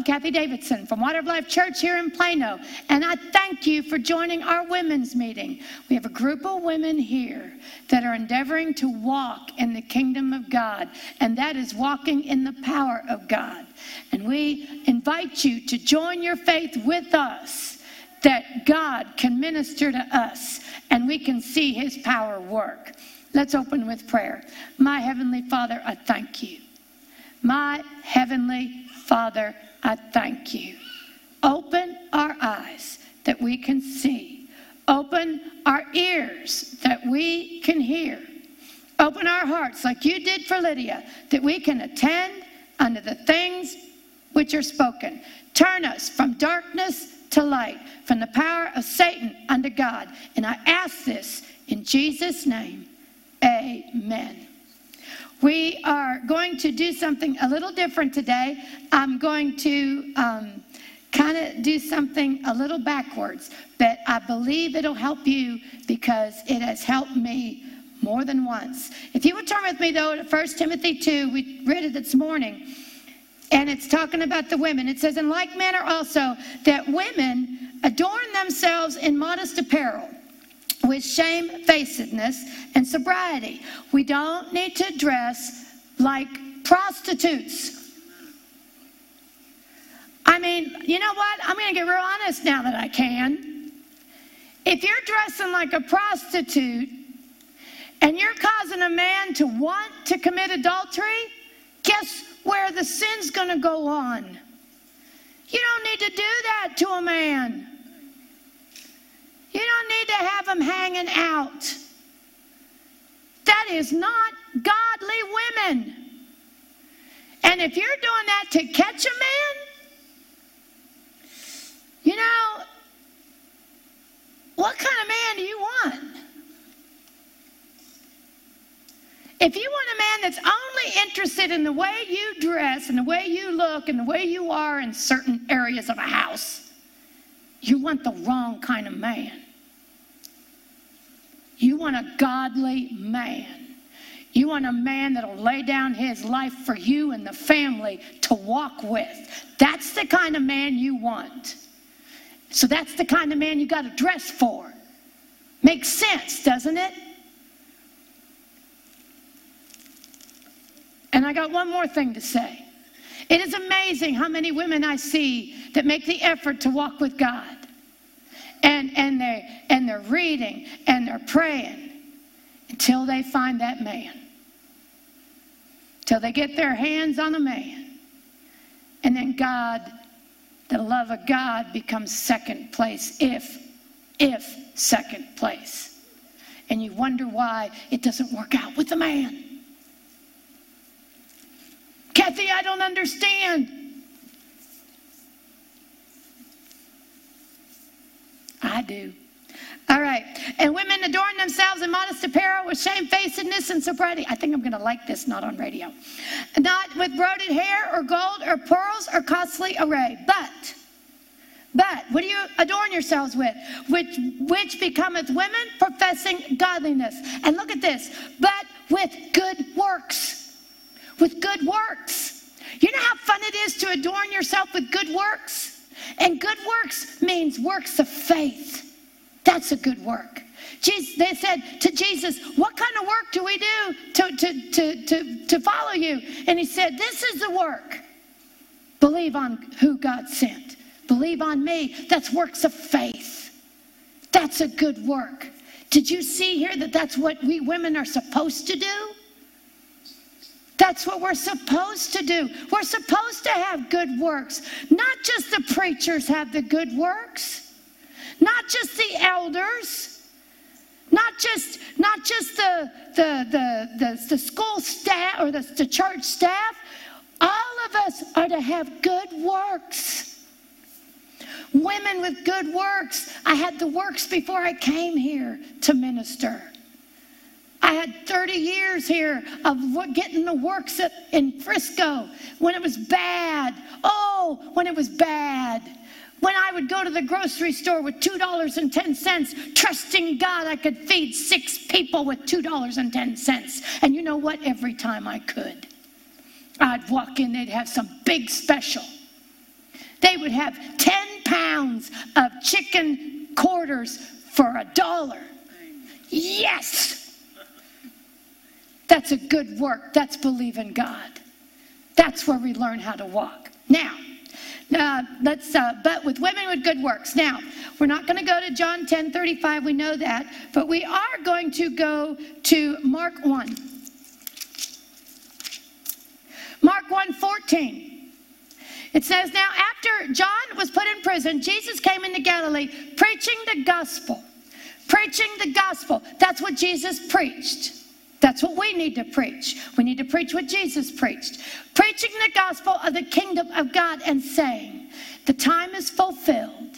I'm Kathie Davidson from Water of Life Church here in Plano, and I thank you for joining our women's meeting. We have a group of women here that are endeavoring to walk in the kingdom of God, and that is walking in the power of God. And we invite you to join your faith with us that God can minister to us and we can see his power work. Let's open with prayer. My Heavenly Father, I thank you. My Heavenly Father, I thank you. Open our eyes that we can see. Open our ears that we can hear. Open our hearts like you did for Lydia, that we can attend unto the things which are spoken. Turn us from darkness to light, from the power of Satan unto God. And I ask this in Jesus' name. Amen. We are going to do something a little different today. I'm going to um, kind of do something a little backwards, but I believe it'll help you because it has helped me more than once. If you would turn with me, though, to 1 Timothy 2, we read it this morning, and it's talking about the women. It says, In like manner also, that women adorn themselves in modest apparel with shamefacedness and sobriety. We don't need to dress like prostitutes. I mean, you know what? I'm going to get real honest now that I can. If you're dressing like a prostitute and you're causing a man to want to commit adultery, guess where the sin's going to go on? You don't need to do that to a man. You don't need to have them hanging out. That is not godly women. And if you're doing that to catch a man, you know, what kind of man do you want? If you want a man that's only interested in the way you dress and the way you look and the way you are in certain areas of a house, you want the wrong kind of man. You want a godly man. You want a man that'll lay down his life for you and the family to walk with. That's the kind of man you want. So that's the kind of man you got to dress for. Makes sense, doesn't it? And I got one more thing to say. It is amazing how many women I see that make the effort to walk with God. And, and, they, and they're reading and they're praying until they find that man. Till they get their hands on a man. And then God, the love of God becomes second place, if, if second place. And you wonder why it doesn't work out with the man. Kathie, I don't understand. I do. All right. And women adorn themselves in modest apparel with shamefacedness and sobriety. I think I'm going to like this, not on radio. Not with broided hair or gold or pearls or costly array. But, but, what do you adorn yourselves with? Which, which becometh women professing godliness. And look at this. But with good works with good works. You know how fun it is to adorn yourself with good works? And good works means works of faith. That's a good work. Jesus, they said to Jesus, What kind of work do we do to, to, to, to, to follow you? And he said, This is the work. Believe on who God sent. Believe on me. That's works of faith. That's a good work. Did you see here that that's what we women are supposed to do? That's what we're supposed to do. We're supposed to have good works. Not just the preachers have the good works, not just the elders, not just not just the the the, the, the school staff or the, the church staff. All of us are to have good works. Women with good works. I had the works before I came here to minister. I had 30 years here of getting the works in Frisco when it was bad. Oh, when it was bad. When I would go to the grocery store with $2.10, trusting God I could feed six people with $2.10. And you know what? Every time I could, I'd walk in, they'd have some big special. They would have 10 pounds of chicken quarters for a dollar. Yes! That's a good work. That's believing God. That's where we learn how to walk. Now, uh, let's, uh, but with women with good works. Now, we're not going to go to John 10 35, we know that, but we are going to go to Mark 1. Mark 1 14. It says, Now after John was put in prison, Jesus came into Galilee preaching the gospel. Preaching the gospel. That's what Jesus preached. That's what we need to preach. We need to preach what Jesus preached. Preaching the gospel of the kingdom of God and saying, The time is fulfilled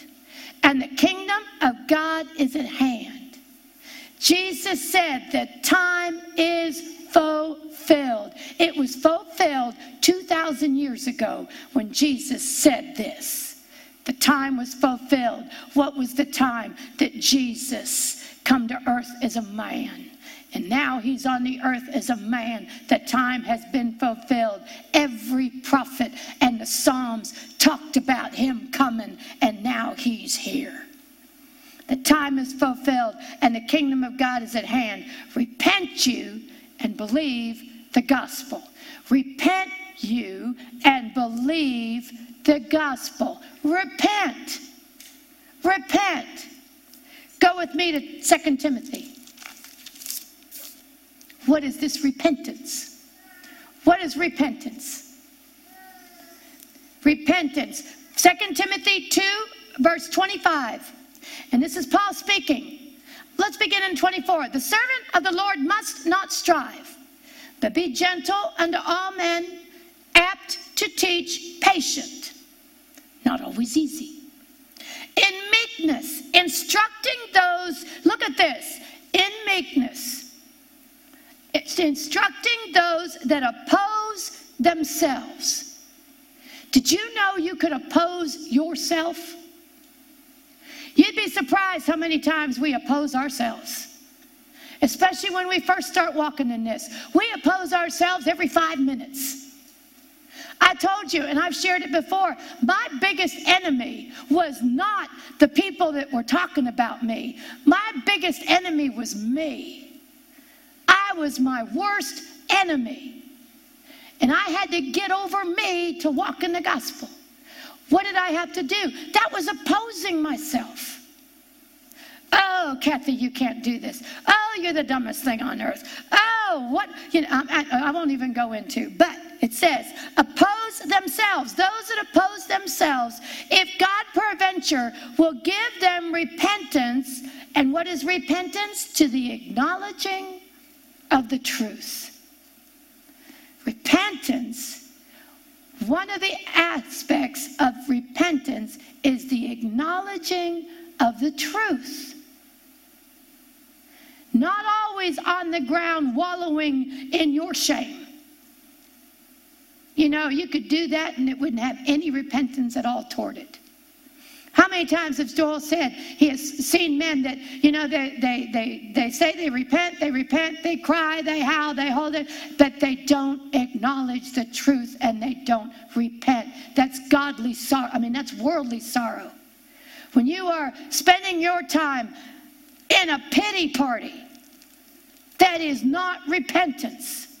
and the kingdom of God is at hand. Jesus said, The time is fulfilled. It was fulfilled 2,000 years ago when Jesus said this. The time was fulfilled. What was the time that Jesus come to earth as a man? And now he's on the earth as a man. The time has been fulfilled. Every prophet and the Psalms talked about him coming, and now he's here. The time is fulfilled, and the kingdom of God is at hand. Repent you and believe the gospel. Repent you and believe the gospel. Repent. Repent. Go with me to 2 Timothy. What is this repentance? What is repentance? Repentance. 2 Timothy 2, verse 25. And this is Paul speaking. Let's begin in 24. The servant of the Lord must not strive, but be gentle unto all men, apt to teach, patient, not always easy. In meekness, instructing those, look at this, in meekness it's instructing those that oppose themselves. Did you know you could oppose yourself? You'd be surprised how many times we oppose ourselves, especially when we first start walking in this. We oppose ourselves every five minutes. I told you, and I've shared it before, my biggest enemy was not the people that were talking about me. My biggest enemy was me. I was my worst enemy. And I had to get over me to walk in the gospel. What did I have to do? That was opposing myself. Oh, Kathie, you can't do this. Oh, you're the dumbest thing on earth. Oh, what? You know, I, I won't even go into. But it says, oppose themselves. Those that oppose themselves, if God peradventure will give them repentance. And what is repentance? To the acknowledging of the truth. Repentance, one of the aspects of repentance is the acknowledging of the truth. Not always on the ground wallowing in your shame. You know, you could do that and it wouldn't have any repentance at all toward it. How many times has Joel said he has seen men that, you know, they, they, they, they say they repent, they repent, they cry, they howl, they hold it, but they don't acknowledge the truth and they don't repent. That's godly sorrow. I mean, that's worldly sorrow. When you are spending your time in a pity party, that is not repentance.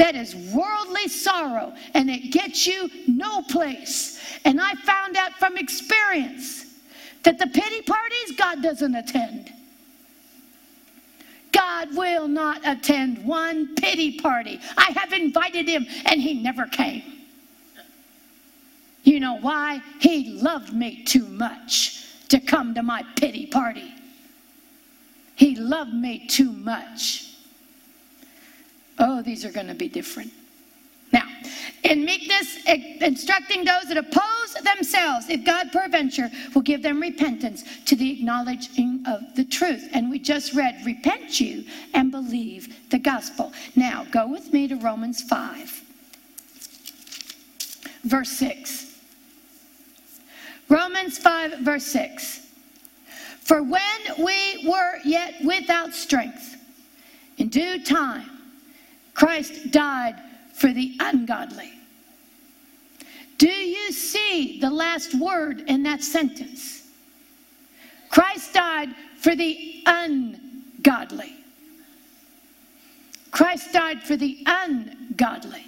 That is worldly sorrow, and it gets you no place. And I found out from experience that the pity parties God doesn't attend. God will not attend one pity party. I have invited him, and he never came. You know why? He loved me too much to come to my pity party. He loved me too much. Oh, these are going to be different. Now, in meekness, instructing those that oppose themselves, if God peradventure will give them repentance to the acknowledging of the truth. And we just read, repent you and believe the gospel. Now, go with me to Romans 5, verse 6. Romans 5, verse 6. For when we were yet without strength, in due time, Christ died for the ungodly. Do you see the last word in that sentence? Christ died for the ungodly. Christ died for the ungodly.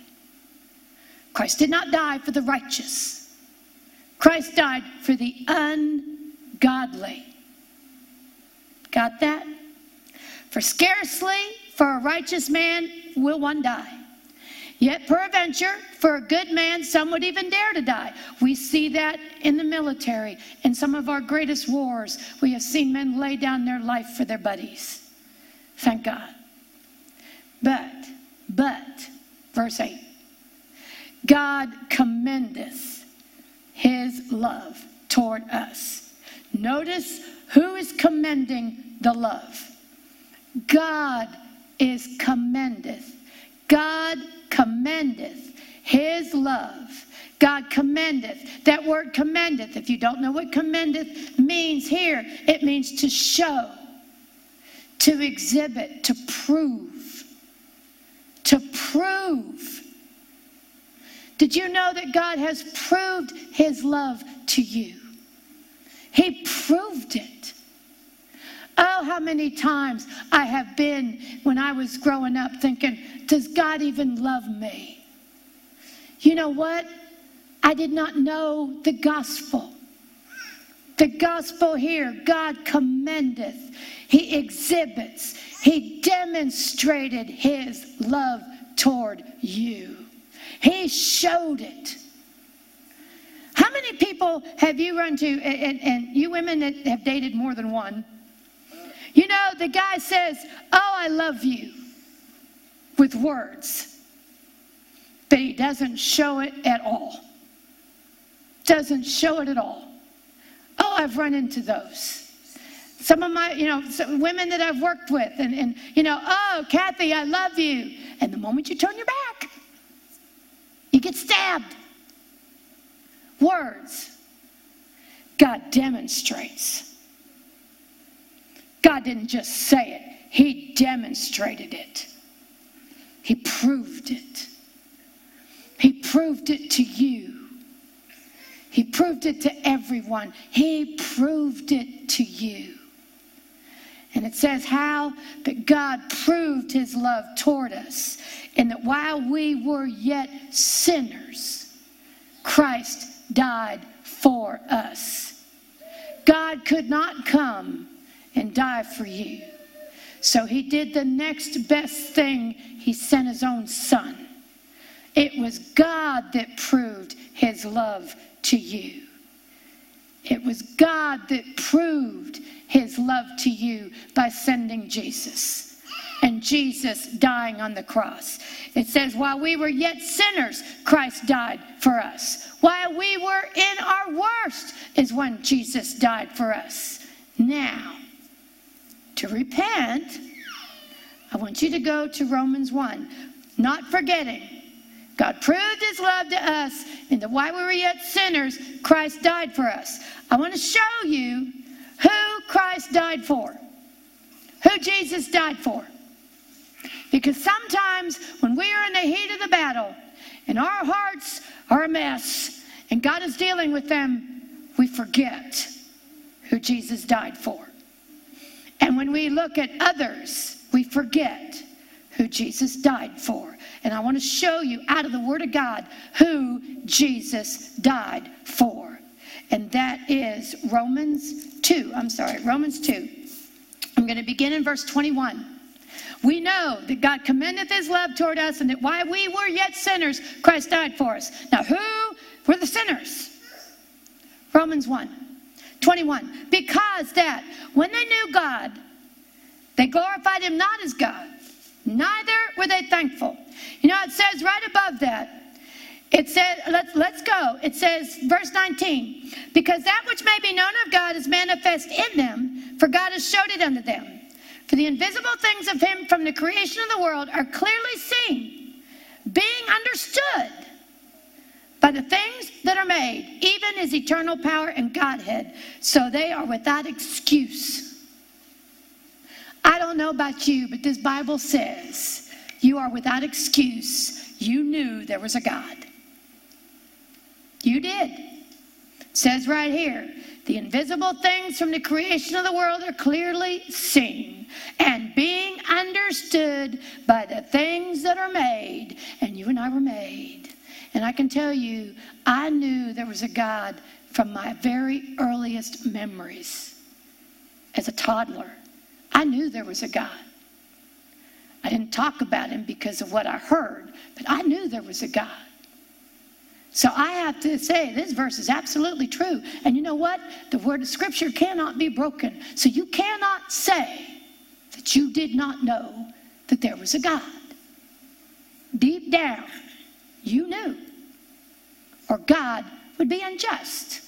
Christ did not die for the righteous. Christ died for the ungodly. Got that? For scarcely for a righteous man will one die. Yet, peradventure, for a good man, some would even dare to die. We see that in the military. In some of our greatest wars, we have seen men lay down their life for their buddies. Thank God. But, but, verse 8 God commendeth his love toward us. Notice who is commending the love. God is commendeth. God commendeth his love. God commendeth. That word commendeth, if you don't know what commendeth means here, it means to show, to exhibit, to prove. To prove. Did you know that God has proved his love to you? He proved it. Oh, how many times I have been when I was growing up thinking, does God even love me? You know what? I did not know the gospel. The gospel here, God commendeth, He exhibits, He demonstrated His love toward you. He showed it. How many people have you run to, and, and you women that have dated more than one? You know, the guy says, Oh, I love you with words, but he doesn't show it at all. Doesn't show it at all. Oh, I've run into those. Some of my, you know, women that I've worked with, and, and, you know, oh, Kathie, I love you. And the moment you turn your back, you get stabbed. Words. God demonstrates. God didn't just say it, He demonstrated it. He proved it. He proved it to you. He proved it to everyone. He proved it to you. And it says how that God proved his love toward us, and that while we were yet sinners, Christ died for us. God could not come and die for you. So he did the next best thing. He sent his own son. It was God that proved his love to you. It was God that proved his love to you by sending Jesus and Jesus dying on the cross. It says, while we were yet sinners, Christ died for us. While we were in our worst is when Jesus died for us. Now, to repent, I want you to go to Romans 1, not forgetting. God proved his love to us, and that while we were yet sinners, Christ died for us. I want to show you who Christ died for, who Jesus died for. Because sometimes when we are in the heat of the battle and our hearts are a mess and God is dealing with them, we forget who Jesus died for. And when we look at others, we forget who Jesus died for. And I want to show you out of the Word of God who Jesus died for. And that is Romans 2. I'm sorry, Romans 2. I'm going to begin in verse 21. We know that God commendeth his love toward us, and that while we were yet sinners, Christ died for us. Now, who were the sinners? Romans 1. 21. Because that when they knew God, they glorified him not as God, neither were they thankful. You know, it says right above that, it said, let's, let's go. It says, verse 19, because that which may be known of God is manifest in them, for God has showed it unto them. For the invisible things of him from the creation of the world are clearly seen, being understood by the things that are made, even his eternal power and Godhead. So they are without excuse. I don't know about you, but this Bible says you are without excuse. You knew there was a God. You did. It says right here the invisible things from the creation of the world are clearly seen and being understood by the things that are made. And you and I were made. And I can tell you, I knew there was a God from my very earliest memories as a toddler. I knew there was a God. I didn't talk about him because of what I heard, but I knew there was a God. So I have to say this verse is absolutely true. And you know what? The word of scripture cannot be broken. So you cannot say that you did not know that there was a God. Deep down, you knew, or God would be unjust.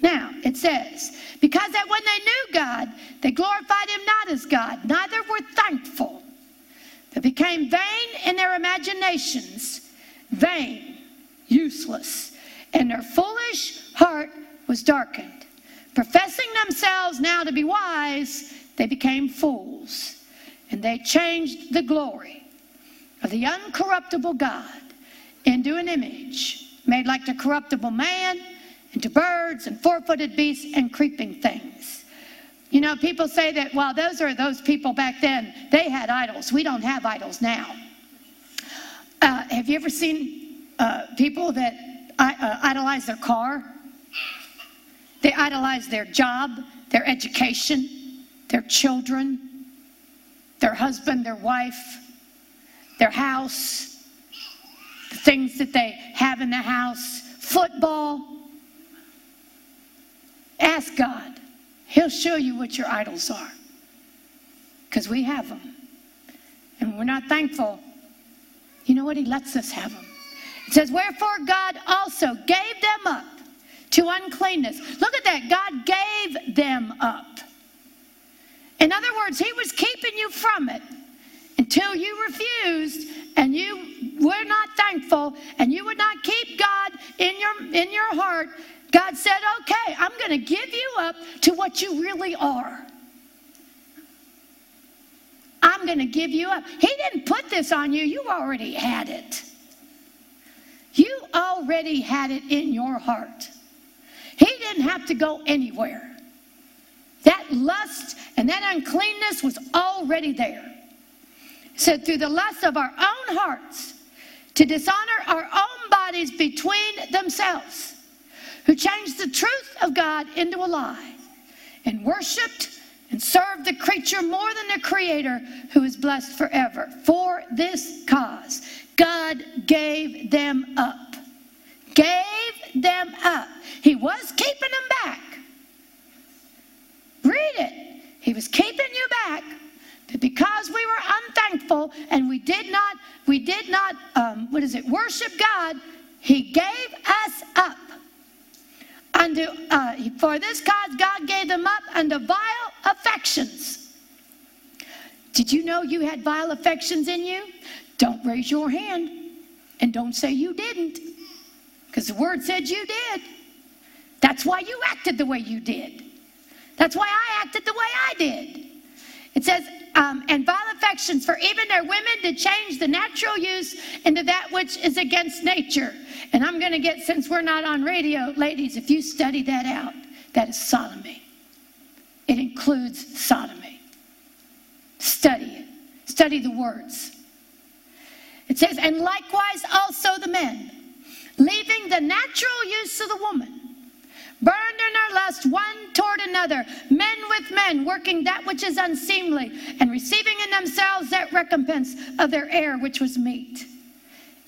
Now, it says, because that when they knew God, they glorified him not as God, neither were thankful, but became vain in their imaginations, vain, useless, and their foolish heart was darkened. Professing themselves now to be wise, they became fools, and they changed the glory of the uncorruptible God into an image made like the corruptible man, into birds and four footed beasts and creeping things. You know, people say that, well, those are those people back then, they had idols. We don't have idols now. Uh, have you ever seen uh, people that uh, idolize their car? They idolize their job, their education, their children, their husband, their wife, their house, things that they have in the house, football. Ask God. He'll show you what your idols are. Because we have them. And we're not thankful. You know what? He lets us have them. It says, Wherefore God also gave them up to uncleanness. Look at that. God gave them up. In other words, He was keeping you from it until you refused and you were not thankful and you would not keep God in your in your heart. God said, "Okay, I'm going to give you up to what you really are." I'm going to give you up. He didn't put this on you. You already had it. You already had it in your heart. He didn't have to go anywhere. That lust and that uncleanness was already there. Said, through the lust of our own hearts, to dishonor our own bodies between themselves, who changed the truth of God into a lie, and worshiped and served the creature more than the Creator, who is blessed forever. For this cause, God gave them up. Gave them up. He was keeping them back. Read it. He was keeping you back. But because we were unthankful and we did not, we did not, um, what is it, worship God, He gave us up. Unto, uh, for this cause, God gave them up unto vile affections. Did you know you had vile affections in you? Don't raise your hand and don't say you didn't, because the word said you did. That's why you acted the way you did. That's why I acted the way I did. It says, um, and vile affections for even their women to change the natural use into that which is against nature. And I'm going to get, since we're not on radio, ladies, if you study that out, that is sodomy. It includes sodomy. Study it, study the words. It says, and likewise also the men, leaving the natural use of the woman burned in their lust one toward another, men with men, working that which is unseemly, and receiving in themselves that recompense of their error which was meet.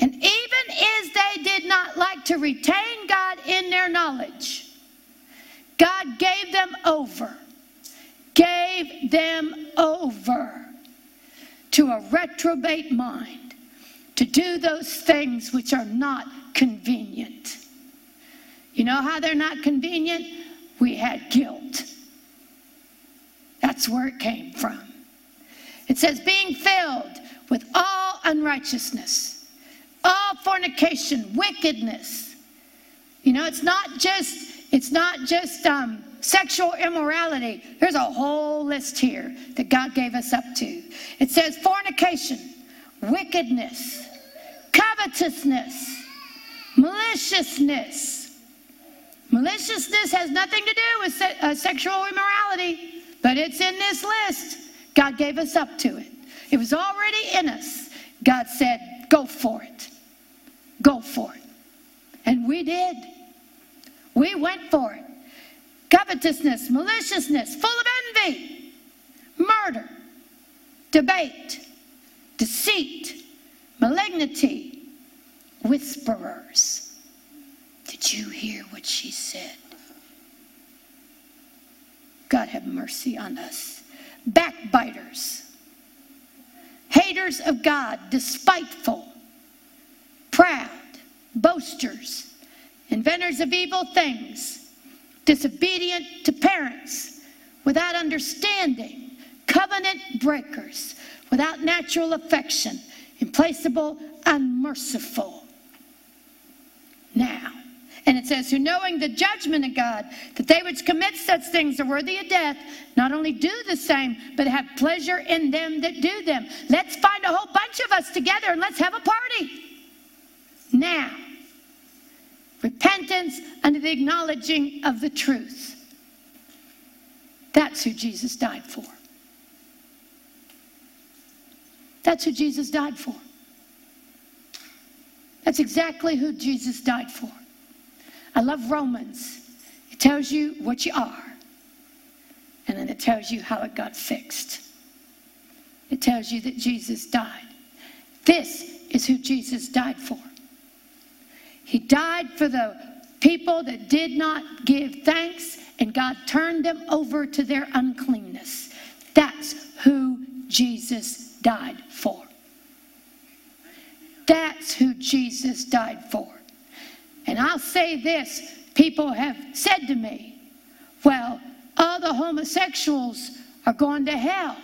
And even as they did not like to retain God in their knowledge, God gave them over, gave them over to a reprobate mind to do those things which are not convenient you know how they're not convenient? We had guilt. That's where it came from. It says, being filled with all unrighteousness, all fornication, wickedness. You know, it's not just it's not just um, sexual immorality. There's a whole list here that God gave us up to. It says fornication, wickedness, covetousness Maliciousness. Maliciousness has nothing to do with se- uh, sexual immorality, but it's in this list. God gave us up to it. It was already in us. God said, Go for it. Go for it. And we did. We went for it. Covetousness, maliciousness, full of envy, murder, debate, deceit, malignity, whisperers. Did you hear what she said? God have mercy on us. Backbiters, haters of God, despiteful, proud, boasters, inventors of evil things, disobedient to parents, without understanding, covenant breakers, without natural affection, implacable, unmerciful. Now, and it says, who knowing the judgment of God, that they which commit such things are worthy of death, not only do the same, but have pleasure in them that do them. Let's find a whole bunch of us together and let's have a party. Now, repentance under the acknowledging of the truth. That's who Jesus died for. That's who Jesus died for. That's exactly who Jesus died for. I love Romans. It tells you what you are, and then it tells you how it got fixed. It tells you that Jesus died. This is who Jesus died for. He died for the people that did not give thanks, and God turned them over to their uncleanness. That's who Jesus died for. That's who Jesus died for. And I'll say this people have said to me, well, all the homosexuals are going to hell.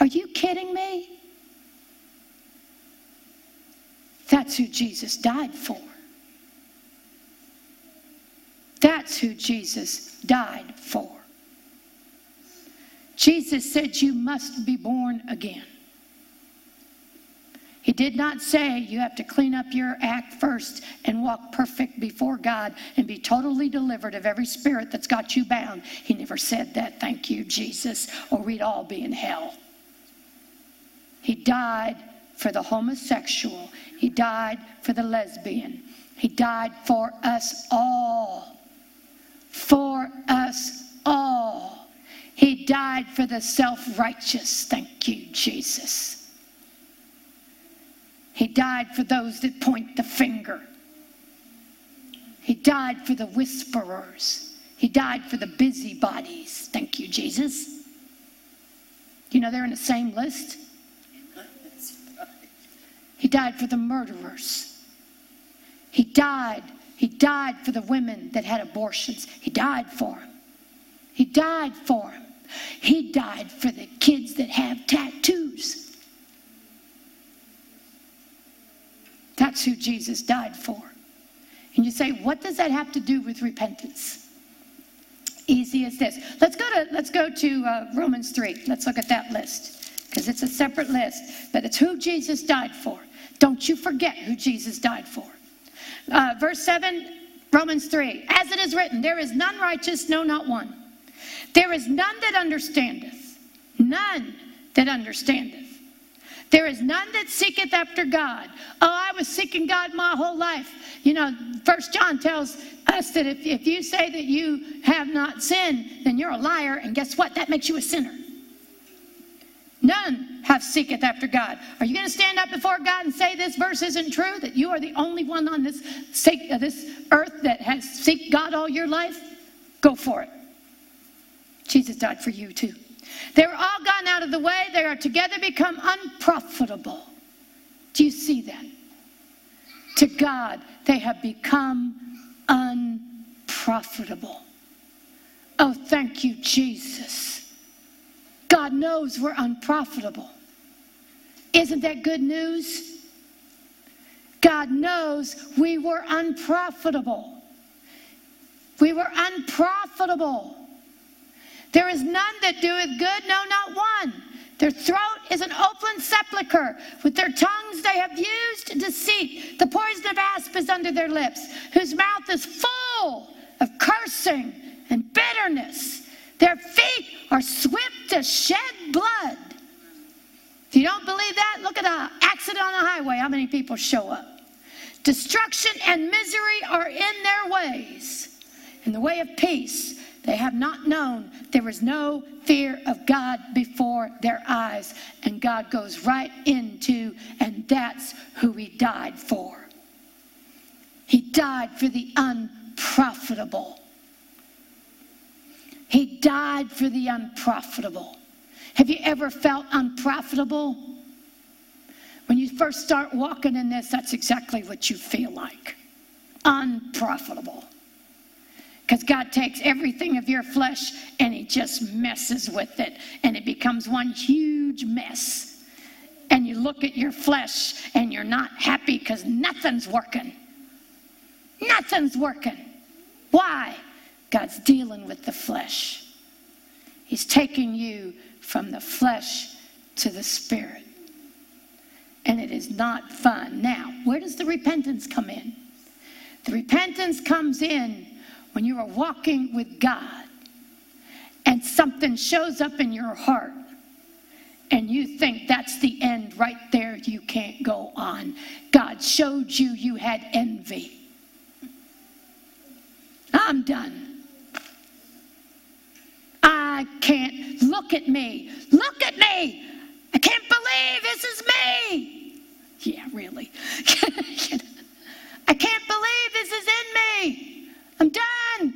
Are you kidding me? That's who Jesus died for. That's who Jesus died for. Jesus said, You must be born again. He did not say you have to clean up your act first and walk perfect before God and be totally delivered of every spirit that's got you bound. He never said that. Thank you, Jesus, or we'd all be in hell. He died for the homosexual, He died for the lesbian, He died for us all. For us all. He died for the self righteous. Thank you, Jesus. He died for those that point the finger. He died for the whisperers. He died for the busybodies. Thank you, Jesus. You know they're in the same list? He died for the murderers. He died. He died for the women that had abortions. He died for them. He died for them. He died for the kids that have tattoos. That's who Jesus died for. And you say, what does that have to do with repentance? Easy as this. Let's go to let's go to uh, Romans three. Let's look at that list because it's a separate list, but it's who Jesus died for. Don't you forget who Jesus died for. Uh, verse seven, Romans three. As it is written, there is none righteous, no, not one. There is none that understandeth, none that understandeth. There is none that seeketh after God. Oh, I was seeking God my whole life. You know, First John tells us that if, if you say that you have not sinned, then you're a liar, and guess what? That makes you a sinner. None have seeketh after God. Are you going to stand up before God and say this verse isn't true? That you are the only one on this, uh, this earth that has seeked God all your life? Go for it. Jesus died for you too. They're all gone out of the way. They are together become unprofitable. Do you see that? To God, they have become unprofitable. Oh, thank you, Jesus. God knows we're unprofitable. Isn't that good news? God knows we were unprofitable. We were unprofitable. There is none that doeth good, no, not one. Their throat is an open sepulchre. With their tongues they have used deceit. The poison of asp is under their lips, whose mouth is full of cursing and bitterness. Their feet are swift to shed blood. If you don't believe that, look at an accident on the highway. How many people show up? Destruction and misery are in their ways. In the way of peace, they have not known there was no fear of God before their eyes. And God goes right into, and that's who He died for. He died for the unprofitable. He died for the unprofitable. Have you ever felt unprofitable? When you first start walking in this, that's exactly what you feel like unprofitable. Because God takes everything of your flesh and He just messes with it, and it becomes one huge mess. And you look at your flesh and you're not happy because nothing's working. Nothing's working. Why? God's dealing with the flesh. He's taking you from the flesh to the spirit. And it is not fun. Now, where does the repentance come in? The repentance comes in when you are walking with God and something shows up in your heart and you think that's the end right there, you can't go on. God showed you you had envy. I'm done. I can't. Look at me. Look at me. I can't believe this is me. Yeah, really. I can't believe this is in me. I'm done.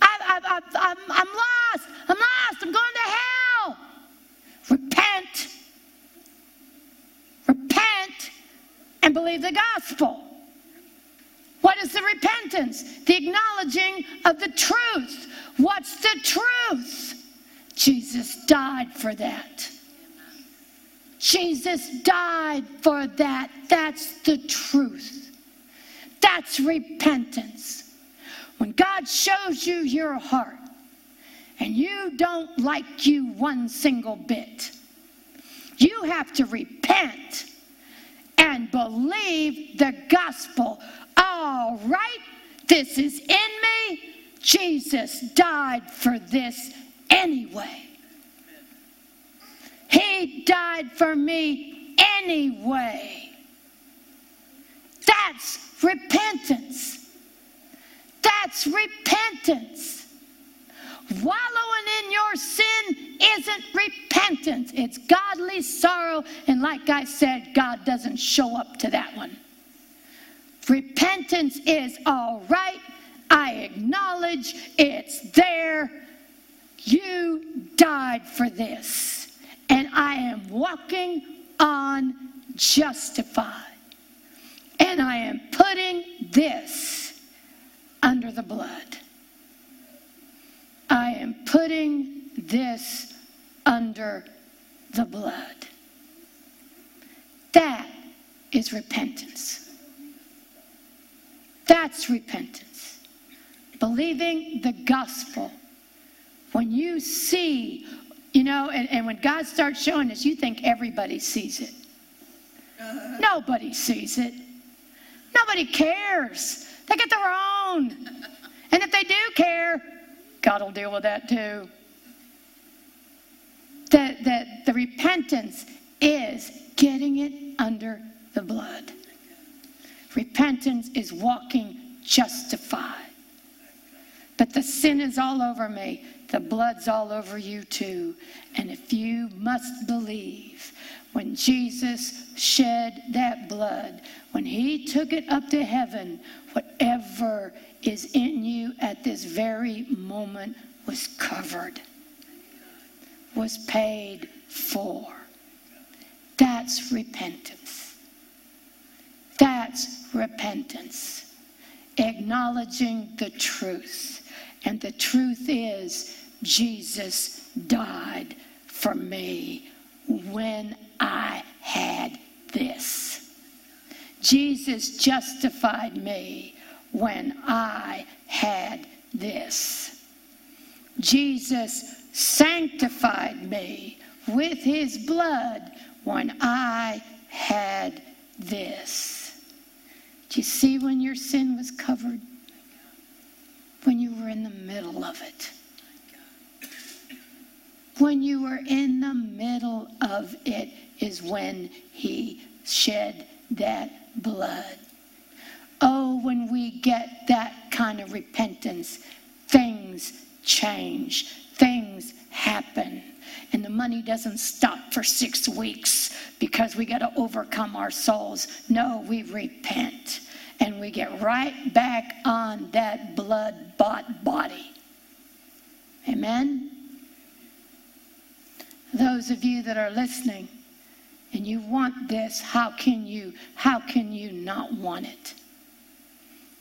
I, I, I, I'm, I'm lost. I'm lost. I'm going to hell. Repent. Repent and believe the gospel. What is the repentance? The acknowledging of the truth. What's the truth? Jesus died for that. Jesus died for that. That's the truth. That's repentance. When God shows you your heart and you don't like you one single bit, you have to repent and believe the gospel. All right, this is in me. Jesus died for this anyway. He died for me anyway. That's repentance. That's repentance. Wallowing in your sin isn't repentance, it's godly sorrow. And like I said, God doesn't show up to that one. Repentance is all right. I acknowledge it's there. You died for this, and I am walking on justified. And I am putting this under the blood. I am putting this under the blood. That is repentance. That's repentance. Believing the gospel when you see, you know, and, and when God starts showing us, you think everybody sees it. Nobody sees it. Nobody cares. They get their own. And if they do care, God will deal with that too. The, the, the repentance is getting it under the blood. Repentance is walking justified. But the sin is all over me. The blood's all over you too. And if you must believe, when Jesus shed that blood, when he took it up to heaven, whatever is in you at this very moment was covered, was paid for. That's repentance. That's repentance. Acknowledging the truth. And the truth is, Jesus died for me when I had this. Jesus justified me when I had this. Jesus sanctified me with his blood when I had this. Do you see when your sin was covered? When you were in the middle of it. When you were in the middle of it is when he shed that blood. Oh, when we get that kind of repentance, things change, things happen. And the money doesn't stop for six weeks because we got to overcome our souls. No, we repent and we get right back on that blood bought body. Amen? Those of you that are listening and you want this, how can you how can you not want it?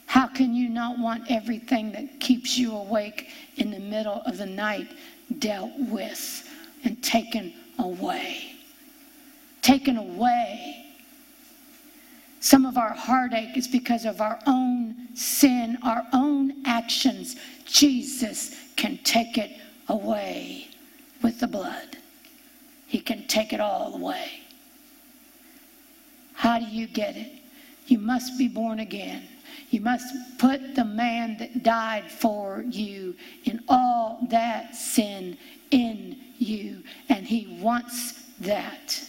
How can you not want everything that keeps you awake in the middle of the night dealt with and taken away? Taken away. Some of our heartache is because of our own sin, our own actions. Jesus can take it away with the blood. He can take it all away. How do you get it? You must be born again. You must put the man that died for you in all that sin in you, and he wants that.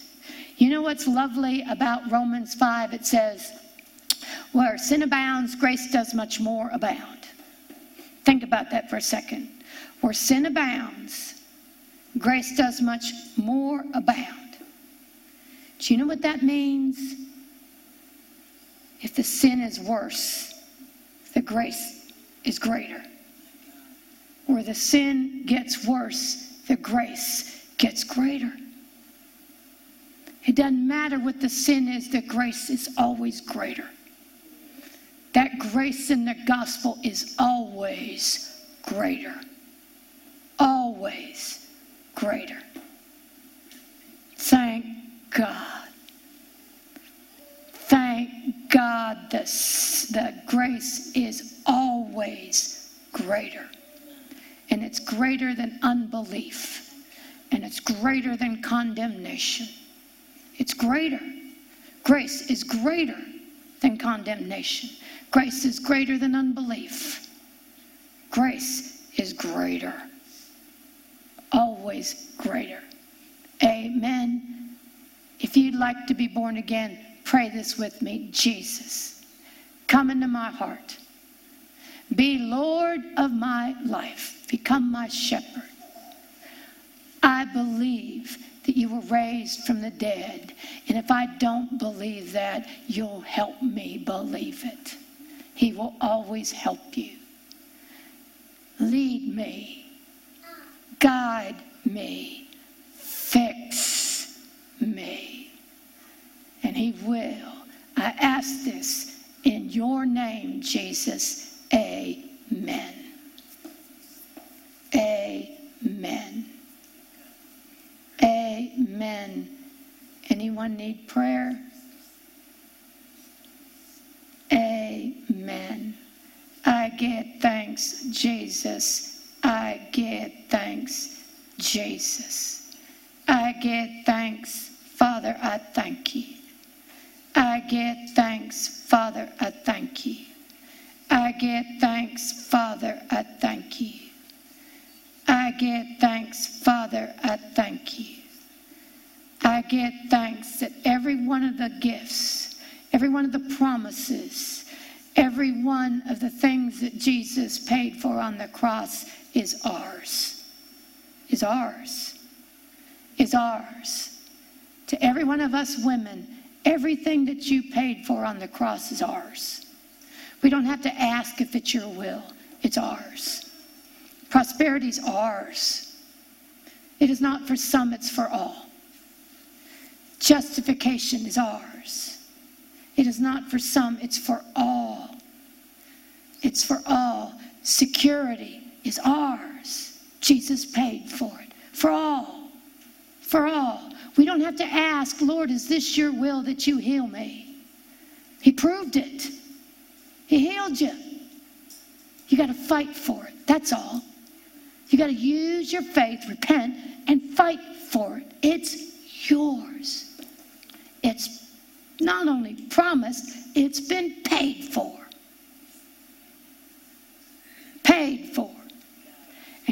You know what's lovely about Romans 5? It says, Where sin abounds, grace does much more abound. Think about that for a second. Where sin abounds, grace does much more abound. Do you know what that means? If the sin is worse, the grace is greater. Where the sin gets worse, the grace gets greater. It doesn't matter what the sin is, the grace is always greater. That grace in the gospel is always greater. Always greater. Thank God. Thank God the, the grace is always greater. And it's greater than unbelief. And it's greater than condemnation. It's greater. Grace is greater than condemnation. Grace is greater than unbelief. Grace is greater. Always greater. Amen. If you'd like to be born again, Pray this with me Jesus, come into my heart. Be Lord of my life. Become my shepherd. I believe that you were raised from the dead. And if I don't believe that, you'll help me believe it. He will always help you. Lead me, guide me, fix me and He will. I ask this in your name, Jesus. Amen. Amen. Amen. Anyone need prayer? Amen. I give thanks, Jesus. I give thanks, Jesus. I give thanks, Father. I thank you. I give thanks, Father, I thank you. I give thanks, Father, I thank you. I give thanks, Father, I thank you. I give thanks that every one of the gifts, every one of the promises, every one of the things that Jesus paid for on the cross is ours. Is ours. Is ours. To every one of us women, Everything that you paid for on the cross is ours. We don't have to ask if it's your will, it's ours. Prosperity is ours. It is not for some, it's for all. Justification is ours. It is not for some, it's for all. It's for all. Security is ours. Jesus paid for it. For all. For all. We don't have to ask, Lord, is this your will that you heal me? He proved it. He healed you. You got to fight for it. That's all. You got to use your faith, repent, and fight for it. It's yours. It's not only promised, it's been paid for. Paid for.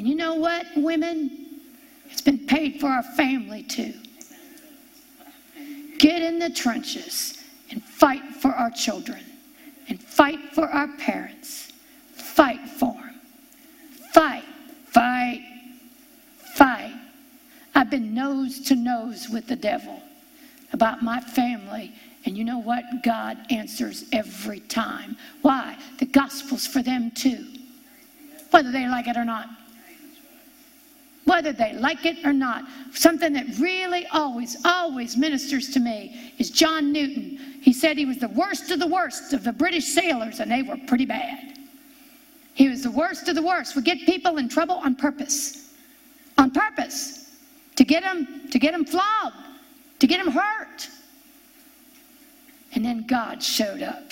And you know what, women? It's been paid for our family too. Get in the trenches and fight for our children and fight for our parents. Fight for them. Fight, fight, fight. I've been nose to nose with the devil about my family. And you know what? God answers every time. Why? The gospel's for them too, whether they like it or not. Whether they like it or not. Something that really always, always ministers to me is John Newton. He said he was the worst of the worst of the British sailors, and they were pretty bad. He was the worst of the worst. Would get people in trouble on purpose. On purpose. To get them, to get them flogged to get them hurt. And then God showed up.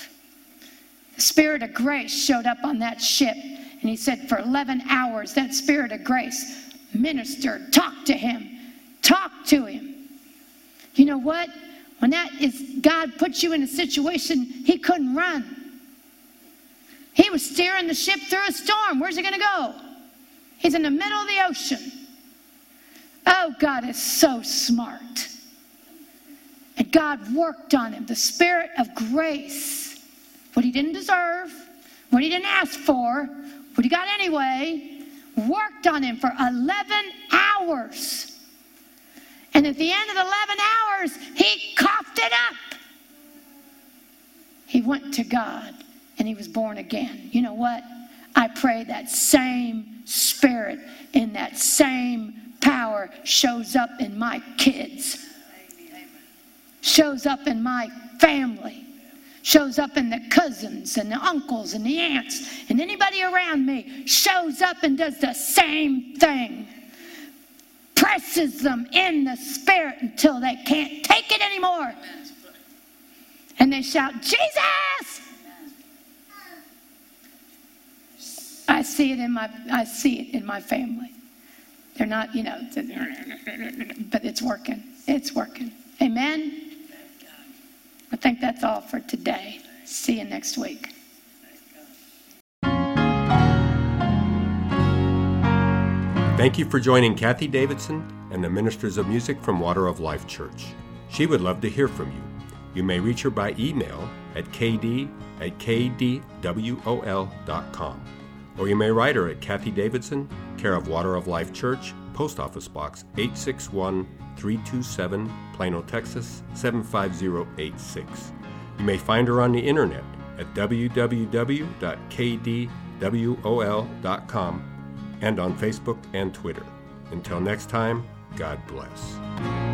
The Spirit of grace showed up on that ship. And he said, for 11 hours, that Spirit of grace ministered, talk to him, talk to him. You know what? When that is, God puts you in a situation, he couldn't run. He was steering the ship through a storm. Where's he going to go? He's in the middle of the ocean. Oh, God is so smart. And God worked on him, the spirit of grace. What he didn't deserve, what he didn't ask for, what he got anyway, worked on him for 11 hours. And at the end of 11 hours, he coughed it up. He went to God and he was born again. You know what? I pray that same spirit in that same power shows up in my kids shows up in my family, shows up in the cousins and the uncles and the aunts and anybody around me, shows up and does the same thing. Presses them in the spirit until they can't take it anymore. And they shout, Jesus! I see it in my I see it in my family. They're not, you know, but it's working. It's working. Amen. I think that's all for today. See you next week. Thank you for joining Kathie Davidson and the Ministers of Music from Water of Life Church. She would love to hear from you. You may reach her by email at kd at kdwol.com. Or you may write her at Kathie Davidson, care of Water of Life Church, Post Office Box 861 327, Plano, Texas 75086. You may find her on the internet at www.kdwol.com and on Facebook and Twitter. Until next time, God bless.